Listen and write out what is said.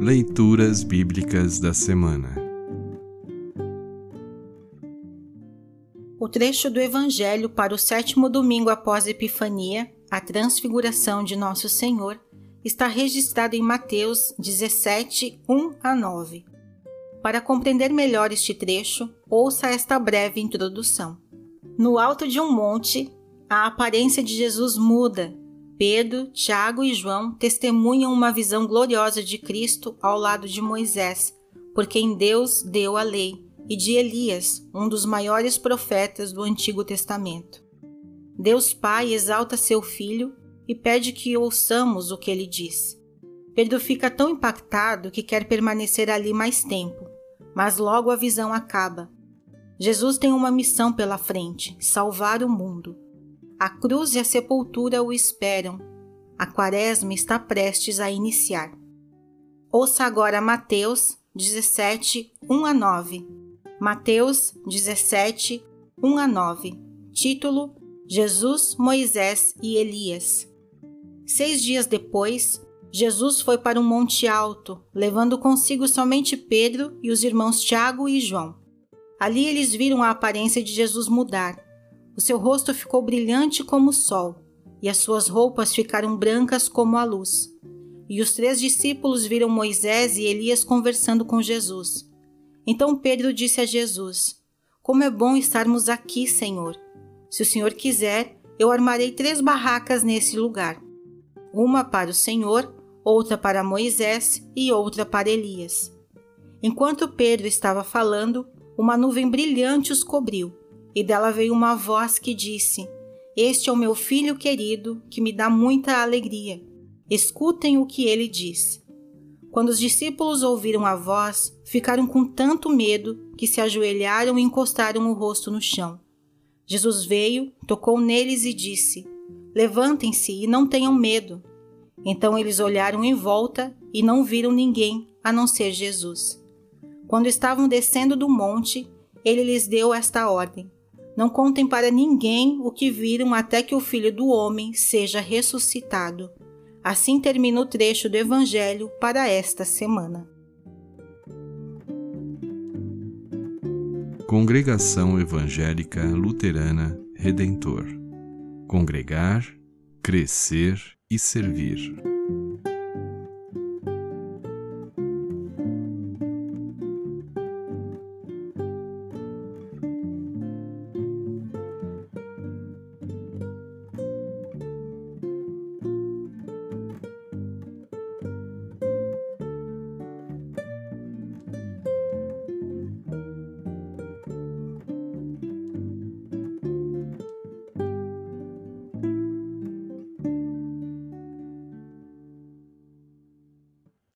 Leituras Bíblicas da Semana O trecho do Evangelho para o sétimo domingo após a Epifania, a transfiguração de Nosso Senhor, está registrado em Mateus 17, 1 a 9. Para compreender melhor este trecho, ouça esta breve introdução. No alto de um monte, a aparência de Jesus muda. Pedro, Tiago e João testemunham uma visão gloriosa de Cristo ao lado de Moisés, por quem Deus deu a lei, e de Elias, um dos maiores profetas do Antigo Testamento. Deus Pai exalta seu filho e pede que ouçamos o que ele diz. Pedro fica tão impactado que quer permanecer ali mais tempo, mas logo a visão acaba. Jesus tem uma missão pela frente: salvar o mundo. A cruz e a sepultura o esperam. A quaresma está prestes a iniciar. Ouça agora Mateus 17, 1 a 9. Mateus 17, 1 a 9. Título: Jesus, Moisés e Elias. Seis dias depois, Jesus foi para um monte alto, levando consigo somente Pedro e os irmãos Tiago e João. Ali eles viram a aparência de Jesus mudar o seu rosto ficou brilhante como o sol, e as suas roupas ficaram brancas como a luz. E os três discípulos viram Moisés e Elias conversando com Jesus. Então Pedro disse a Jesus: Como é bom estarmos aqui, Senhor. Se o Senhor quiser, eu armarei três barracas nesse lugar: uma para o Senhor, outra para Moisés e outra para Elias. Enquanto Pedro estava falando, uma nuvem brilhante os cobriu e dela veio uma voz que disse: Este é o meu filho querido, que me dá muita alegria. Escutem o que ele diz. Quando os discípulos ouviram a voz, ficaram com tanto medo que se ajoelharam e encostaram o rosto no chão. Jesus veio, tocou neles e disse: Levantem-se e não tenham medo. Então eles olharam em volta e não viram ninguém a não ser Jesus. Quando estavam descendo do monte, ele lhes deu esta ordem: não contem para ninguém o que viram até que o Filho do Homem seja ressuscitado. Assim termina o trecho do Evangelho para esta semana. Congregação Evangélica Luterana Redentor Congregar, Crescer e Servir.